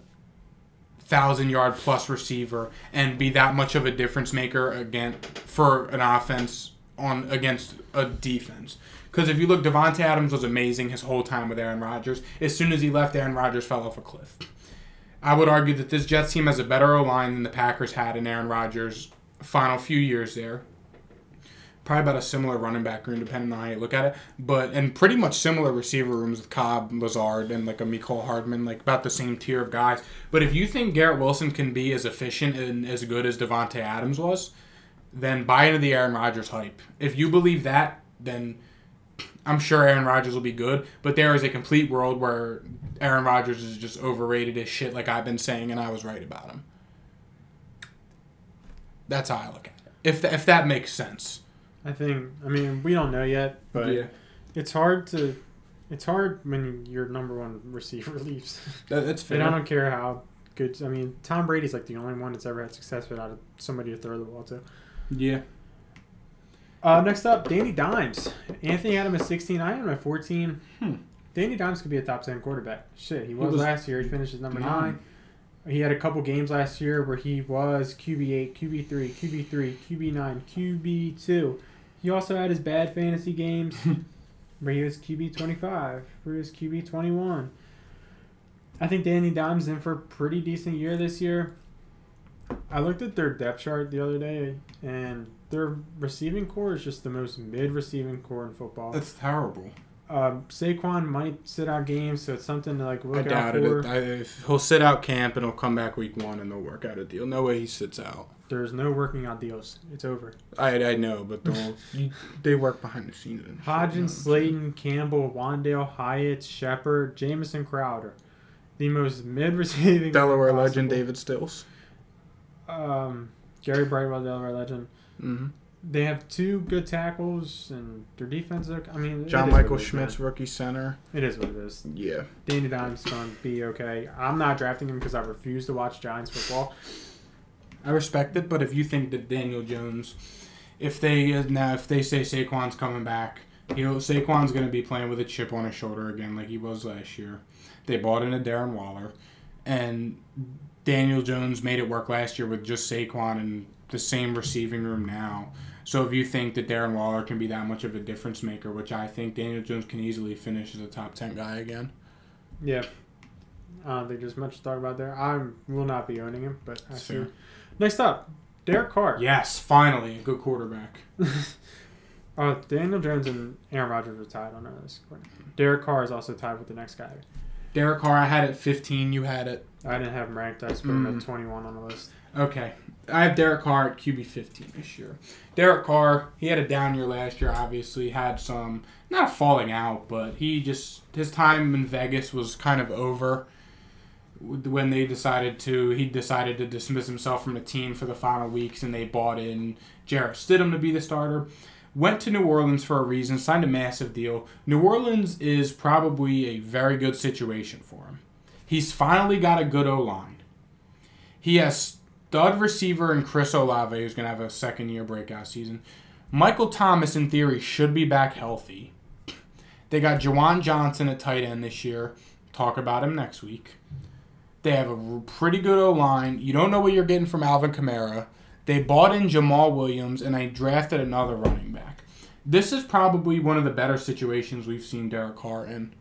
thousand yard plus receiver, and be that much of a difference maker again for an offense on against a defense. Because if you look, Davante Adams was amazing his whole time with Aaron Rodgers. As soon as he left, Aaron Rodgers fell off a cliff. I would argue that this Jets team has a better line than the Packers had in Aaron Rodgers' final few years there. Probably about a similar running back room, depending on how you look at it. But and pretty much similar receiver rooms with Cobb, Lazard, and like a Mecole Hardman, like about the same tier of guys. But if you think Garrett Wilson can be as efficient and as good as Davante Adams was, then buy into the Aaron Rodgers hype. If you believe that, then I'm sure Aaron Rodgers will be good, but there is a complete world where Aaron Rodgers is just overrated as shit, like I've been saying, and I was right about him. That's how I look at it. If th- if that makes sense. I think. I mean, we don't know yet, but yeah, it's hard to. It's hard when your number one receiver leaves. that, that's fair. and I don't care how good. I mean, Tom Brady's like the only one that's ever had success without somebody to throw the ball to. Yeah, Uh, next up, Danny Dimes. Anthony had is 16. I am at 14. Hmm. Danny Dimes could be a top 10 quarterback. Shit, he was, was last year. He finished as number nine. 9. He had a couple games last year where he was QB8, QB3, QB3, QB9, QB2. He also had his bad fantasy games where he was QB25, where he was QB21. I think Danny Dimes in for a pretty decent year this year. I looked at their depth chart the other day, and their receiving core is just the most mid receiving core in football. that's terrible. Um, Saquon might sit out games, so it's something to like I look out doubted for. it. I, if he'll sit out camp and he'll come back week one and they'll work out a deal. No way he sits out. There's no working out deals. It's over. I, I know, but they'll they work behind the scenes. And shit, Hodgins, you know. Slayton, Campbell, Wan'Dale, Hyatt, Shepard, Jamison Crowder. The most mid receiving. Delaware possible. legend David Sills. Um, Gary Brightwell, Delaware legend. Mm-hmm. They have two good tackles, and their defense. Look, I mean, John Michael Schmitz's man. rookie center. It is what it is. Yeah. Danny Dimes going to be okay. I'm not drafting him because I refuse to watch Giants football. I respect it, but if you think that Daniel Jones, if they now if they say Saquon's coming back, you know Saquon's going to be playing with a chip on his shoulder again, like he was last year. They bought in a Darren Waller, and Daniel Jones made it work last year with just Saquon and the same receiving room now. So if you think that Darren Waller can be that much of a difference maker, which I think Daniel Jones can easily finish as a top ten guy again. Yeah. I don't think there's much to talk about there. I will not be owning him, but I see. Next up, Derek Carr. Yes, finally a good quarterback. Uh, Daniel Jones and Aaron Rodgers were tied on this. Derek Carr is also tied with the next guy. Derek Carr, I had it 15. You had it I didn't have him ranked. I put him Mm. at 21 on the list. Okay. I have Derek Carr at QB 15 this year. Derek Carr, he had a down year last year, obviously. Had some, not falling out, but he just, his time in Vegas was kind of over when they decided to, he decided to dismiss himself from the team for the final weeks and they bought in Jarrett Stidham to be the starter. Went to New Orleans for a reason, signed a massive deal. New Orleans is probably a very good situation for him. He's finally got a good O line. He has stud receiver in Chris Olave, who's going to have a second year breakout season. Michael Thomas, in theory, should be back healthy. They got Juwan Johnson at tight end this year. Talk about him next week. They have a pretty good O line. You don't know what you're getting from Alvin Kamara. They bought in Jamaal Williams and they drafted another running back. This is probably one of the better situations we've seen Derek Carr in.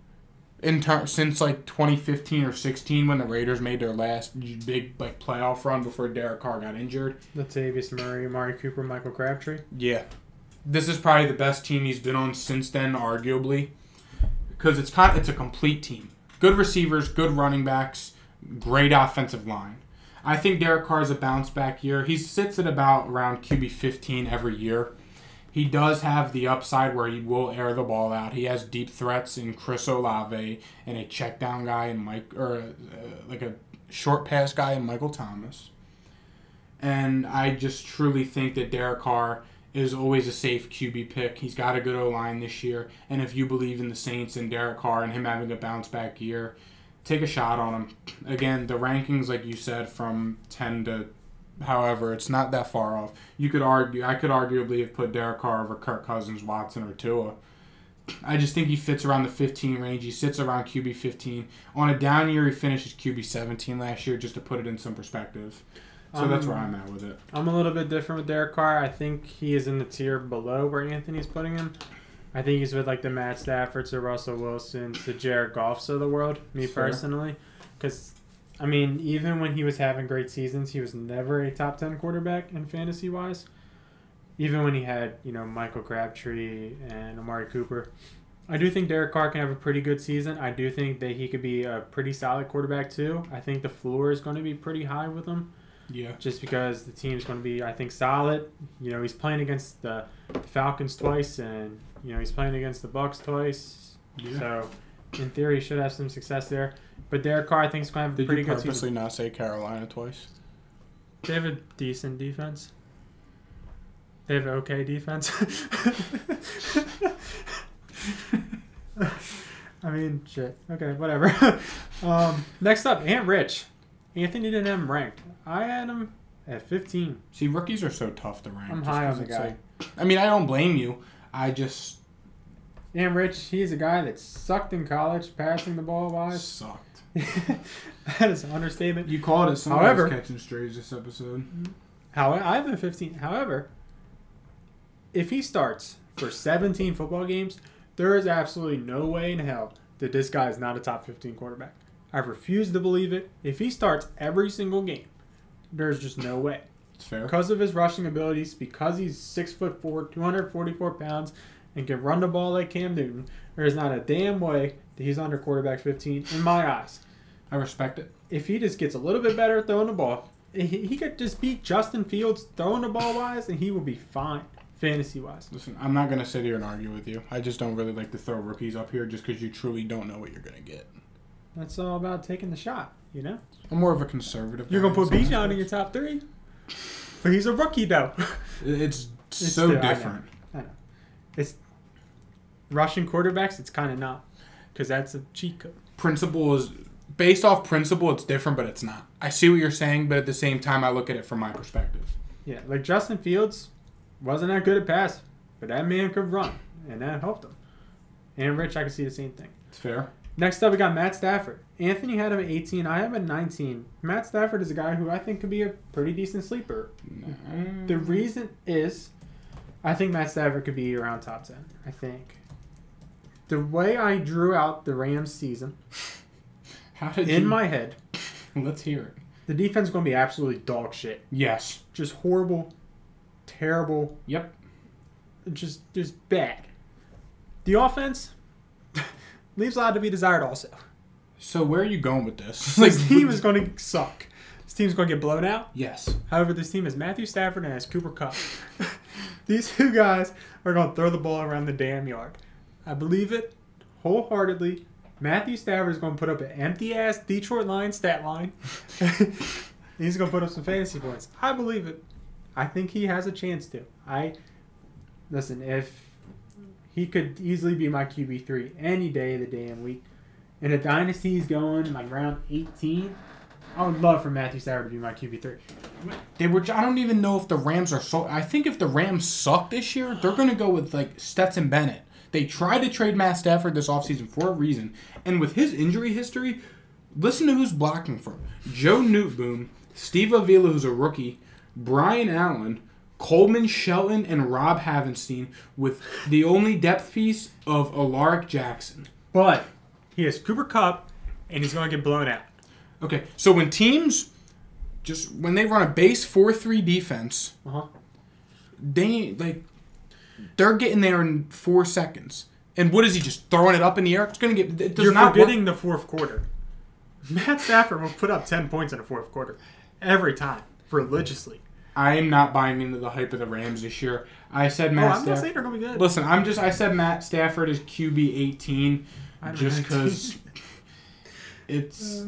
In ter- since like 2015 or 16 when the Raiders made their last big like playoff run before Derek Carr got injured. Latavius Murray, Amari Cooper, Michael Crabtree. Yeah. This is probably the best team he's been on since then, arguably, because it's kind it's a complete team. Good receivers, good running backs, great offensive line. I think Derek Carr's a bounce back year. He sits at about around QB 15 every year. He does have the upside where he will air the ball out. He has deep threats in Chris Olave and a check down guy in Mike or uh, like a short pass guy in Michael Thomas. And I just truly think that Derek Carr is always a safe QB pick. He's got a good O line this year, and if you believe in the Saints and Derek Carr and him having a bounce back year, take a shot on him. Again, the rankings, like you said, from ten to however, it's not that far off. You could argue, I could arguably have put Derek Carr over Kirk Cousins, Watson, or Tua. I just think he fits around the 15 range. He sits around QB 15. On a down year, he finishes QB 17 last year, just to put it in some perspective. So that's where I'm at with it. I'm a little bit different with Derek Carr. I think he is in the tier below where Anthony's putting him. I think he's with like the Matt Staffords, the Russell Wilsons, the Jared Goffs of the world. Me Fair. personally, because I mean, even when he was having great seasons, he was never a top 10 quarterback in fantasy wise. Even when he had, you know, Michael Crabtree and Amari Cooper. I do think Derek Carr can have a pretty good season. I do think that he could be a pretty solid quarterback too. I think the floor is going to be pretty high with him Yeah. just because the team's going to be, I think, solid. You know, he's playing against the Falcons twice, and you know he's playing against the Bucks twice. Yeah. So, in theory, should have some success there. But Derek Carr, I think, is going to have a Did pretty you good purposely not say Carolina twice? They have a decent defense. They have an okay defense. I mean, shit. Okay, whatever. um, next up, Ant Rich. Anthony didn't have him ranked. I had him at 15. See, rookies are so tough to rank. I'm just high on the guy. like- I mean, I don't blame you. I just Ant Rich, he's a guy that sucked in college, passing the ball wise. sucked. that is an understatement. You called it. Someone However- catching strays this episode. How I have him 15. However, if he starts for 17 football games, there is absolutely no way in hell that this guy is not a top 15 quarterback. I refuse to believe it. If he starts every single game, there's just no way. It's fair. Because of his rushing abilities, because he's six foot four, 244 pounds, and can run the ball like Cam Newton, there is not a damn way that he's under quarterback 15 in my eyes. I respect it. if he just gets a little bit better at throwing the ball, he, could just beat Justin Fields throwing the ball wise, and he will be fine fantasy wise. Listen, I'm not gonna sit here and argue with you. I just don't really like to throw rookies up here just because you truly don't know what you're gonna get. That's all about taking the shot, you know. I'm more of a conservative. You're gonna put Bijan in your top three, but he's a rookie though. It's It's so still- I know. different. It's rushing quarterbacks. It's kind of not because that's a cheat code. Principle is based off principle. It's different, but it's not. I see what you're saying, but at the same time, I look at it from my perspective. Yeah, like Justin Fields wasn't that good at pass, but that man could run, and that helped him. And Rich, I can see the same thing. It's fair. Next up, we got Matt Stafford. Anthony had him at 18. I have him at 19. Matt Stafford is a guy who I think could be a pretty decent sleeper. The reason is, I think Matt Stafford could be around top 10. I think. The way I drew out the Rams season How did in you? my head, Let's hear it. the defense is going to be absolutely dog shit. Yes. Just horrible, terrible, Yep. just just bad. The offense leaves a lot to be desired. Also, So where are you going with this? this team is going to suck. This team's going to get blown out. Yes. However, this team is Matthew Stafford and has Cooper Kupp. These two guys are going to throw the ball around the damn yard. I believe it wholeheartedly. Matthew Stafford is going to put up an empty ass Detroit line stat line. He's going to put up some fantasy points. I believe it. I think he has a chance to. I listen. If he could easily be my QB three any day of the damn week, and a dynasty is going like round eighteen, I would love for Matthew Stafford to be my QB three. They were. I don't even know if the Rams are so. I think if the Rams suck this year, they're going to go with like Stetson Bennett. They tried to trade Matt Stafford this offseason for a reason, and with his injury history, listen to who's blocking for him: Joe Noteboom, Steve Avila, who's a rookie, Brian Allen, Coleman Shelton, and Rob Havenstein, with the only depth piece of Alaric Jackson. But he has Cooper Kupp, and he's going to get blown out. Okay, so when teams just when they run a base four three defense. Uh huh. they like they're getting there in four seconds. And what is he just throwing it up in the air? It's gonna get. It does You're not forgetting work. the fourth quarter. Matt Stafford will put up ten points in the fourth quarter every time religiously. I am not buying into the hype of the Rams this year. I said Oh, Matt I'm not Stafford. saying they're to be good. Listen, I'm just. I said Matt Stafford is QB 18, just because it's. Uh.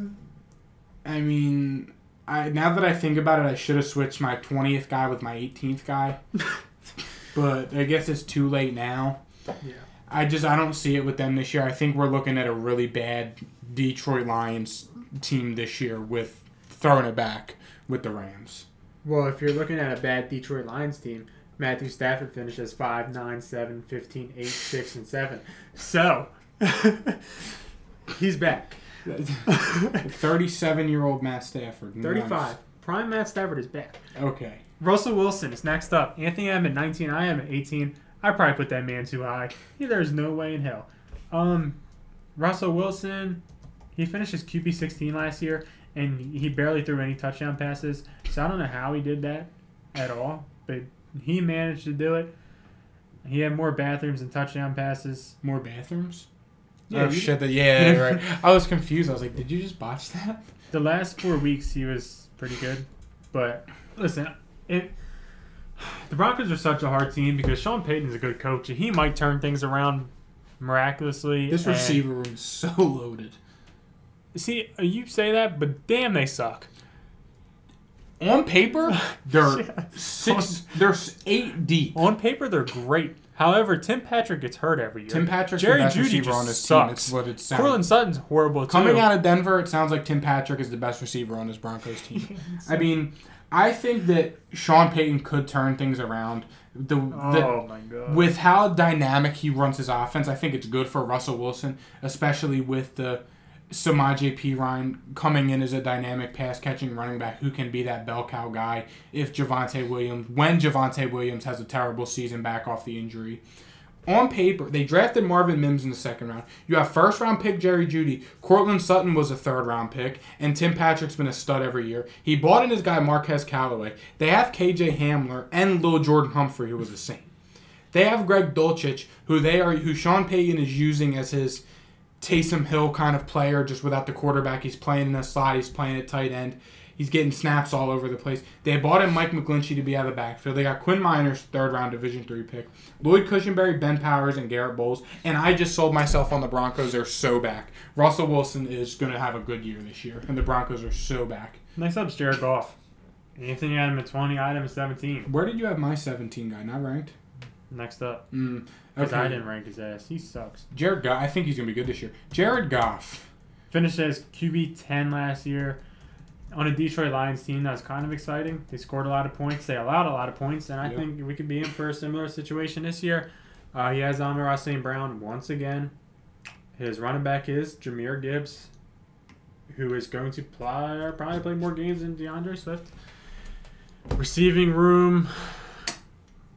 I mean, I now that I think about it, I should have switched my 20th guy with my 18th guy. but I guess it's too late now. yeah. I just I don't see it with them this year. I think we're looking at a really bad Detroit Lions team this year with throwing it back with the Rams. Well, if you're looking at a bad Detroit Lions team, Matthew Stafford finishes 5, 9, 7, 15, 8, 6, and 7. So, he's back. 37 year old Matt Stafford. Nice. 35. Prime Matt Stafford is back. Okay. Russell Wilson is next up. Anthony I am at 19. I am at 18. I probably put that man too high. There's no way in hell. Um, Russell Wilson, he finished his QB 16 last year, and he barely threw any touchdown passes. So I don't know how he did that at all, but he managed to do it. He had more bathrooms and touchdown passes. More bathrooms? Yeah, oh shit! That, yeah, right. I was confused. I was like, "Did you just botch that?" The last four weeks he was pretty good, but listen, it. The Broncos are such a hard team because Sean Payton is a good coach and he might turn things around miraculously. This receiver room is so loaded. See, you say that, but damn, they suck. On paper, they're Yeah. six. They're eight deep. On paper, they're great. However, Tim Patrick gets hurt every year. Tim Patrick's Jerry the best Jeudy receiver just on his sucks. team. It's what it sounds. Courtland Sutton's horrible too. Coming out of Denver, it sounds like Tim Patrick is the best receiver on his Broncos team. I mean, I think that Sean Payton could turn things around. The, the oh my god. with how dynamic he runs his offense, I think it's good for Russell Wilson, especially with the Samaje Perine coming in as a dynamic pass catching running back who can be that bell cow guy if Javonte Williams, when Javonte Williams has a terrible season back off the injury. On paper, they drafted Marvin Mims in the second round. You have first round pick Jerry Jeudy. Courtland Sutton was a third round pick, and Tim Patrick's been a stud every year. He bought in his guy Marquez Callaway. They have KJ Hamler and Lil Jordan Humphrey, who was a Saint. They have Greg Dulcich, who they are, who Sean Payton is using as his Taysom Hill kind of player, just without the quarterback. He's playing in the slot. He's playing at tight end. He's getting snaps all over the place. They bought in Mike McGlinchey to be out of the backfield. They got Quinn Meinerz, third round Division three pick. Lloyd Cushenberry, Ben Powers, and Garett Bolles. And I just sold myself on the Broncos. They're so back. Russell Wilson is going to have a good year this year, and the Broncos are so back. Next up's Jared Goff. Anthony had him at 20, I had him at 17. Where did you have my 17 guy? Not ranked. Next up. Mm, Because okay. I didn't rank his ass. He sucks. Jared Goff. I think he's going to be good this year. Jared Goff. Finished as QB 10 last year on a Detroit Lions team that was kind of exciting. They scored a lot of points. They allowed a lot of points, and I Yeah. think we could be in for a similar situation this year. Uh, he has Amon St. Brown once again. His running back is Jahmyr Gibbs, who is going to play, probably play more games than D'Andre Swift. Receiving room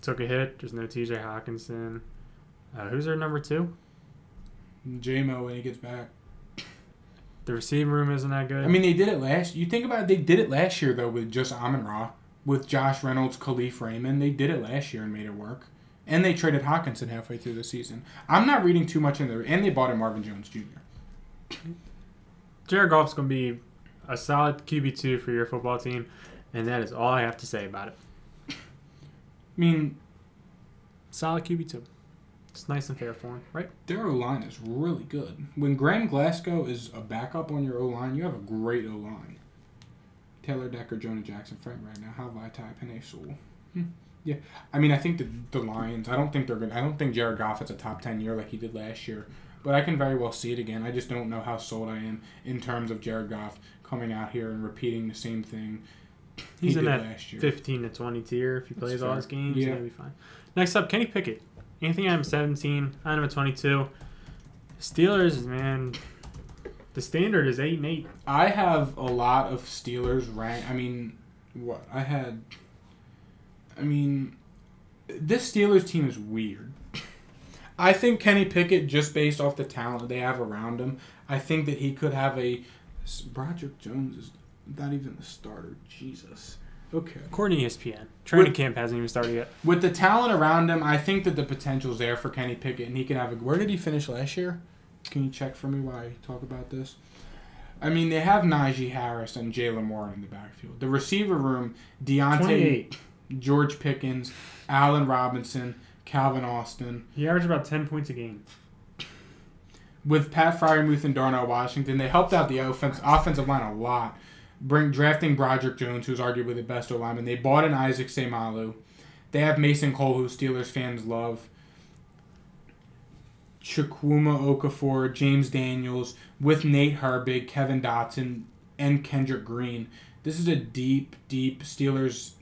took a hit. There's no TJ Hockenson. Uh, who's our number two? J-Mo when he gets back. The receiving room isn't that good. I mean, they did it last. You think about it, they did it last year though with just Amon Ra, with Josh Reynolds, Kalif Raymond. They did it last year and made it work. And they traded Hockenson halfway through the season. I'm not reading too much in there. And they bought in Marvin Jones Jr. Jared Goff's going to be a solid QB2 for your football team, and that is all I have to say about it. I mean, Solid QB2. It's nice and fair for him, right? their O line is really good. When Graham Glasgow is a backup on your O line, you have a great O line. Taylor Decker, Jonah Jackson, Frank Ragnow, Hal Vaitai, Penei Sewell. Hmm. Yeah, I mean, I think the the Lions. I don't think they're gonna. I don't think Jared Goff has a top ten year like he did last year. But I can very well see it again. I just don't know how sold I am in terms of Jared Goff coming out here and repeating the same thing he He's in did that last year. 15 to 20 tier. If he plays all his games, Yeah. he'll be fine. Next up, Kenny Pickett. Anthony, I'm 17. I'm at 22. Steelers, man. The standard is 8 and 8. I have a lot of Steelers rank. I mean, what I had. I mean, this Steelers team is weird. I think Kenny Pickett, just based off the talent they have around him, I think that he could have a. Broderick Jones is not even the starter. Jesus. Okay. According to ESPN, training With- camp hasn't even started yet. With the talent around him, I think that the potential's there for Kenny Pickett, and he can have a. Where did he finish last year? Can you check for me while I talk about this? I mean, they have Najee Harris and Jaylen Warren in the backfield. The receiver room: Diontae, George Pickens, Allen Robinson, Calvin Austin. He averaged about 10 points a game. With Pat Freiermuth and Darnell Washington, they helped out the offense, offensive line a lot. Bring drafting Broderick Jones, who's arguably the best O lineman. They bought in Isaac Seumalo. They have Mason Cole, who Steelers fans love. Chukwuma Okorafor, James Daniels, with Nate Herbig, Kevin Dotson, and Kendrick Green. This is a deep, deep Steelers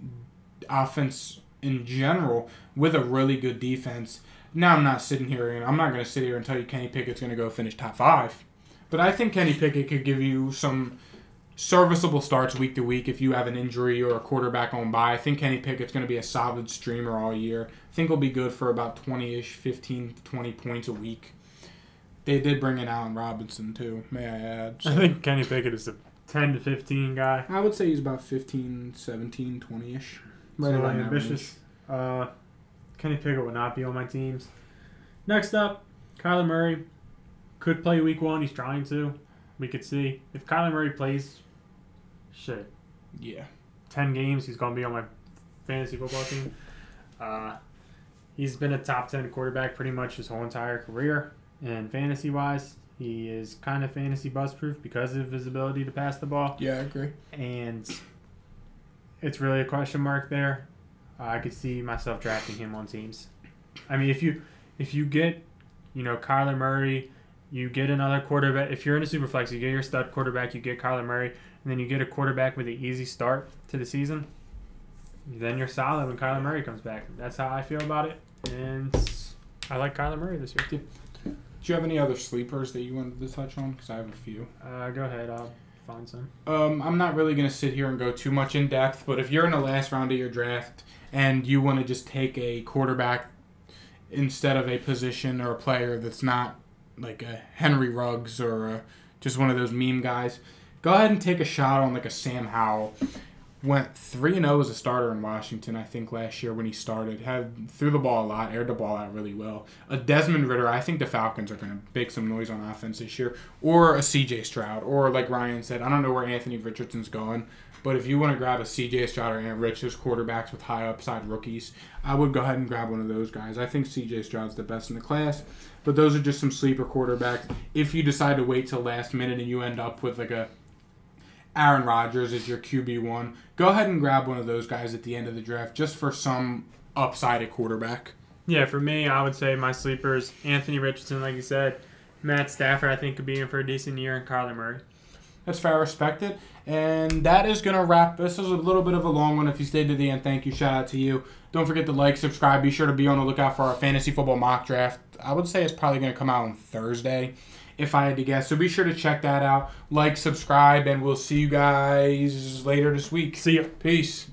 offense in general with a really good defense. Now I'm not sitting here and I'm not going to sit here and tell you Kenny Pickett's going to go finish top five, but I think Kenny Pickett could give you some serviceable starts week to week if you have an injury or a quarterback on by. I think Kenny Pickett's going to be a solid streamer all year. I think he'll be good for about 20-ish, 15, 20 points a week. They did bring in Allen Robinson too, may I add. I think Kenny Pickett is a 10 to 15 guy. I would say he's about 15, 17, 20 ish. Right so ambitious. Uh, Kenny Pickett would not be on my teams. Next up, Kyler Murray could play week one. He's trying to. We could see. If Kyler Murray plays, shit. Yeah. 10 games, he's going to be on my fantasy football team. Uh, he's been a top 10 quarterback pretty much his whole entire career. And fantasy wise, he is kind of fantasy bust proof because of his ability to pass the ball. Yeah, I agree. And it's really a question mark there. Uh, I could see myself drafting him on teams. I mean, if you if you get, you know, Kyler Murray, you get another quarterback. If you're in a super flex, you get your stud quarterback, you get Kyler Murray, and then you get a quarterback with an easy start to the season. Then you're solid when Kyler Murray comes back. That's how I feel about it, and I like Kyler Murray this year. Do you have any other sleepers that you wanted to touch on? Because I have a few. Uh, go ahead, I'll find some. Um, I'm not really going to sit here and go too much in depth, but if you're in the last round of your draft and you want to just take a quarterback instead of a position or a player that's not like a Henry Ruggs or a, just one of those meme guys, go ahead and take a shot on like a Sam Howell. Went three and zero as a starter in Washington, I think last year when he started. Had threw the ball a lot, aired the ball out really well. A Desmond Ridder, I think the Falcons are going to make some noise on offense this year, or a C.J. Stroud, or like Ryan said, I don't know where Anthony Richardson's going, but if you want to grab a C.J. Stroud or Ant Rich, those quarterbacks with high upside rookies, I would go ahead and grab one of those guys. I think C.J. Stroud's the best in the class, but those are just some sleeper quarterbacks. If you decide to wait till last minute and you end up with like a Aaron Rodgers is your QB one. Go ahead and grab one of those guys at the end of the draft just for some upside at quarterback. Yeah, for me, I would say my sleepers: Anthony Richardson, like you said, Matt Stafford. I think could be in for a decent year, and Kyler Murray. That's fair, respected. And that is going to wrap. This is a little bit of a long one. If you stayed to the end, thank you. Shout out to you. Don't forget to like, subscribe. Be sure to be on the lookout for our fantasy football mock draft. I would say it's probably going to come out on Thursday, if I had to guess. So be sure to check that out. Like, subscribe, and we'll see you guys later this week. See ya. Peace.